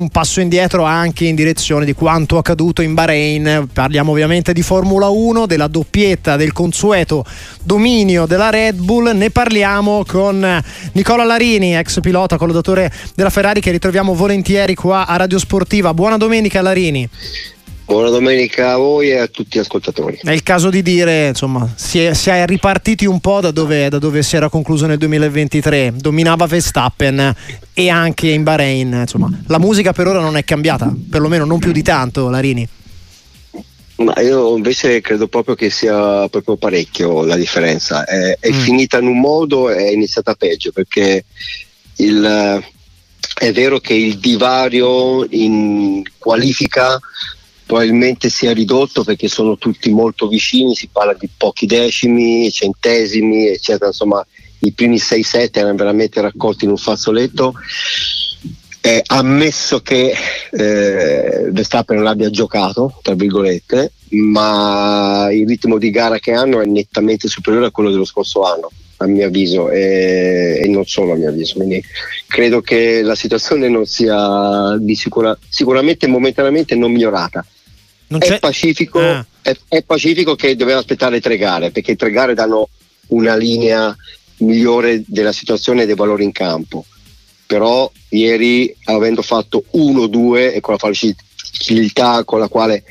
un passo indietro anche in direzione di quanto accaduto in Bahrain. Parliamo ovviamente di Formula 1, della doppietta, del consueto dominio della Red Bull. Ne parliamo con Nicola Larini, ex pilota, collaudatore della Ferrari, che ritroviamo volentieri qua a Radio Sportiva. Buona domenica Larini. Buona domenica a voi e a tutti gli ascoltatori. È il caso di dire, insomma, si è, si è ripartiti un po' da dove, da dove, si era concluso nel 2023. Dominava Verstappen e anche in Bahrain. Insomma, la musica per ora non è cambiata, perlomeno non più di tanto, Larini. Ma io invece credo proprio che sia proprio parecchio la differenza. È, è mm. finita in un modo e è iniziata peggio perché il, è vero che il divario in qualifica probabilmente si è ridotto perché sono tutti molto vicini, si parla di pochi decimi, centesimi, eccetera, insomma i primi 6-7 erano veramente raccolti in un fazzoletto. Eh, ammesso che eh, Verstappen non abbia giocato, tra virgolette, ma il ritmo di gara che hanno è nettamente superiore a quello dello scorso anno, a mio avviso, e, e non solo a mio avviso. Quindi credo che la situazione non sia sicura, sicuramente momentaneamente non migliorata è pacifico, ah. è, è pacifico che doveva aspettare tre gare perché tre gare danno una linea migliore della situazione e dei valori in campo però ieri avendo fatto 1-2 e con la facilità con la quale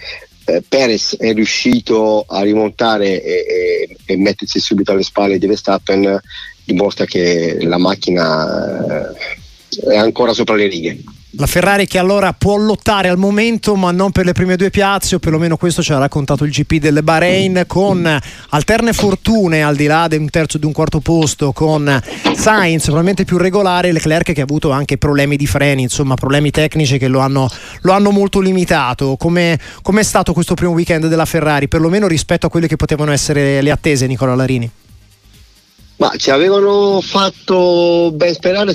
eh, Perez è riuscito a rimontare e, e, e, mettersi subito alle spalle di Verstappen dimostra che la macchina eh, è ancora sopra le righe la Ferrari che allora può lottare al momento ma non per le prime due piazze o perlomeno questo ci ha raccontato il GP del Bahrain con alterne fortune al di là di un terzo di un quarto posto con Sainz probabilmente più regolare Leclerc che ha avuto anche problemi di freni insomma problemi tecnici che lo hanno, lo hanno molto limitato. Come è stato questo primo weekend della Ferrari perlomeno rispetto a quelle che potevano essere le attese Nicola Larini ma ci avevano fatto ben sperare,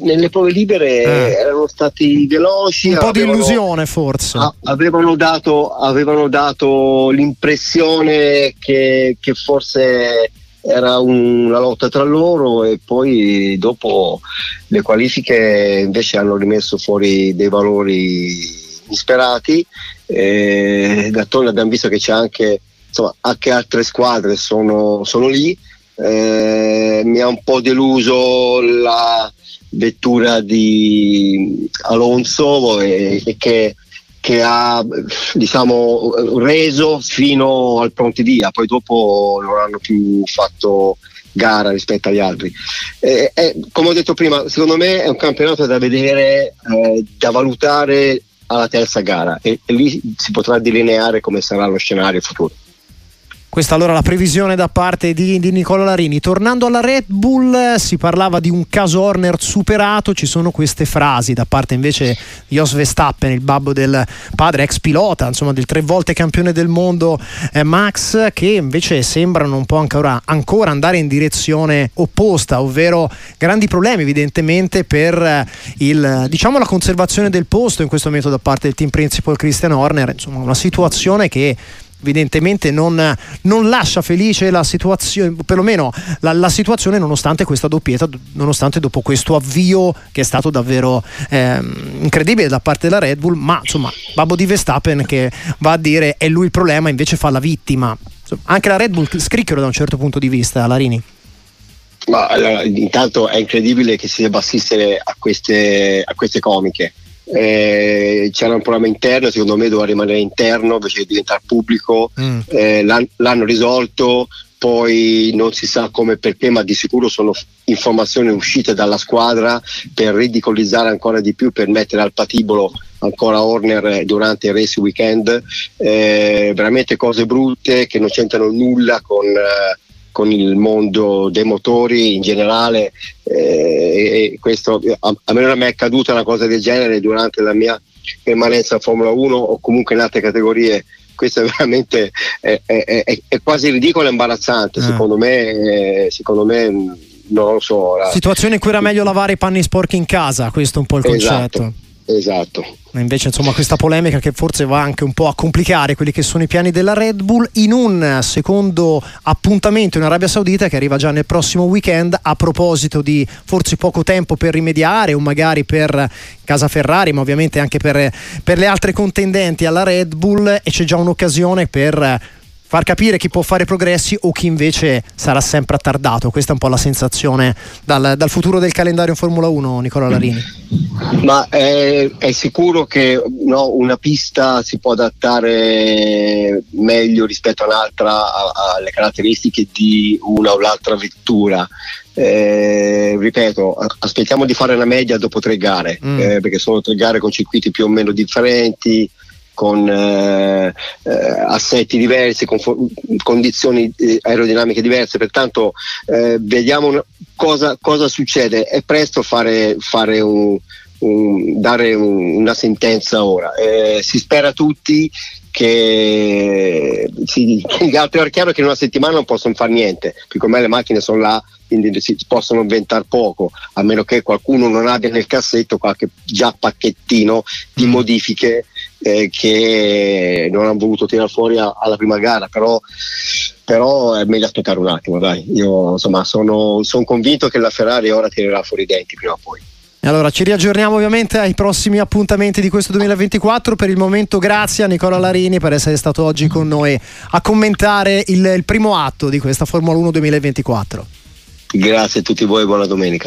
nelle prove libere eh. erano stati veloci. Un po' di illusione forse. avevano, dato, avevano dato l'impressione che, che forse era una lotta tra loro e poi dopo le qualifiche invece hanno rimesso fuori dei valori insperati. E d'altronde abbiamo visto che c'è anche, insomma, anche altre squadre sono, sono lì eh, mi ha un po' deluso la vettura di Alonso e, e che, che, ha diciamo, reso fino al pronti via, poi dopo non hanno più fatto gara rispetto agli altri. Eh, eh, come ho detto prima, secondo me è un campionato da vedere, eh, da valutare alla terza gara e, e lì si potrà delineare come sarà lo scenario futuro. Questa allora la previsione da parte di, di, Nicola Larini. Tornando alla Red Bull, si parlava di un caso Horner superato, ci sono queste frasi da parte invece di Jos Verstappen, il babbo del padre, ex pilota, insomma del tre volte campione del mondo eh, Max, che invece sembrano un po' ancora, ancora, andare in direzione opposta, ovvero grandi problemi evidentemente per eh, il, diciamo, la conservazione del posto in questo momento da parte del team principal Christian Horner, insomma una situazione che evidentemente non, non, lascia felice la situazione, perlomeno la, la, situazione nonostante questa doppietta, nonostante dopo questo avvio che è stato davvero eh, incredibile da parte della Red Bull, ma insomma Babbo di Verstappen che va a dire è lui il problema, invece fa la vittima. Insomma, anche la Red Bull scricchiola da un certo punto di vista, Larini. Ma allora, intanto è incredibile che si debba assistere a queste, a queste comiche eh, c'era un problema interno, secondo me doveva rimanere interno invece di diventare pubblico, mm. eh, l'hanno, l'hanno risolto, poi non si sa come e perché, ma di sicuro sono informazioni uscite dalla squadra per ridicolizzare ancora di più, per mettere al patibolo ancora Horner durante il race weekend, eh, veramente cose brutte che non c'entrano nulla con... Eh, con il mondo dei motori in generale eh, e questo a, a me non è mai accaduta una cosa del genere durante la mia permanenza a Formula 1 o comunque in altre categorie questo è veramente è, è, è, è quasi ridicolo e imbarazzante ah. secondo me secondo me non lo so la... situazione in cui era meglio lavare i panni sporchi in casa questo è un po' il concetto Esatto. Invece, insomma, questa polemica che forse va anche un po' a complicare quelli che sono i piani della Red Bull in un secondo appuntamento in Arabia Saudita che arriva già nel prossimo weekend. A proposito di forse poco tempo per rimediare o magari per casa Ferrari, ma ovviamente anche per, per le altre contendenti alla Red Bull e c'è già un'occasione per far capire chi può fare progressi o chi invece sarà sempre attardato. Questa è un po' la sensazione dal, dal futuro del calendario in Formula 1, Nicola Larini. Ma è, è sicuro che no, una pista si può adattare meglio rispetto a un'altra alle caratteristiche di una o l'altra vettura. Eh, ripeto, aspettiamo di fare una media dopo tre gare, mm. eh, perché sono tre gare con circuiti più o meno differenti con eh, eh, assetti diversi, con for- condizioni eh, aerodinamiche diverse, pertanto eh, vediamo cosa, cosa, succede. È presto fare, fare un, un, dare un, una sentenza ora. Eh, si spera tutti che, sì, che è chiaro che in una settimana non possono fare niente, perché ormai le macchine sono là, quindi si possono inventare poco, a meno che qualcuno non abbia nel cassetto qualche già pacchettino di mm. modifiche eh, che non hanno voluto tirare fuori a, alla prima gara, però, però, è meglio aspettare un attimo, dai. Io insomma sono, sono convinto che la Ferrari ora tirerà fuori i denti prima o poi. Allora, ci riaggiorniamo ovviamente ai prossimi appuntamenti di questo 2024. Per il momento, grazie a Nicola Larini per essere stato oggi con noi a commentare il, il primo atto di questa Formula 1 2024. Grazie a tutti voi, buona domenica.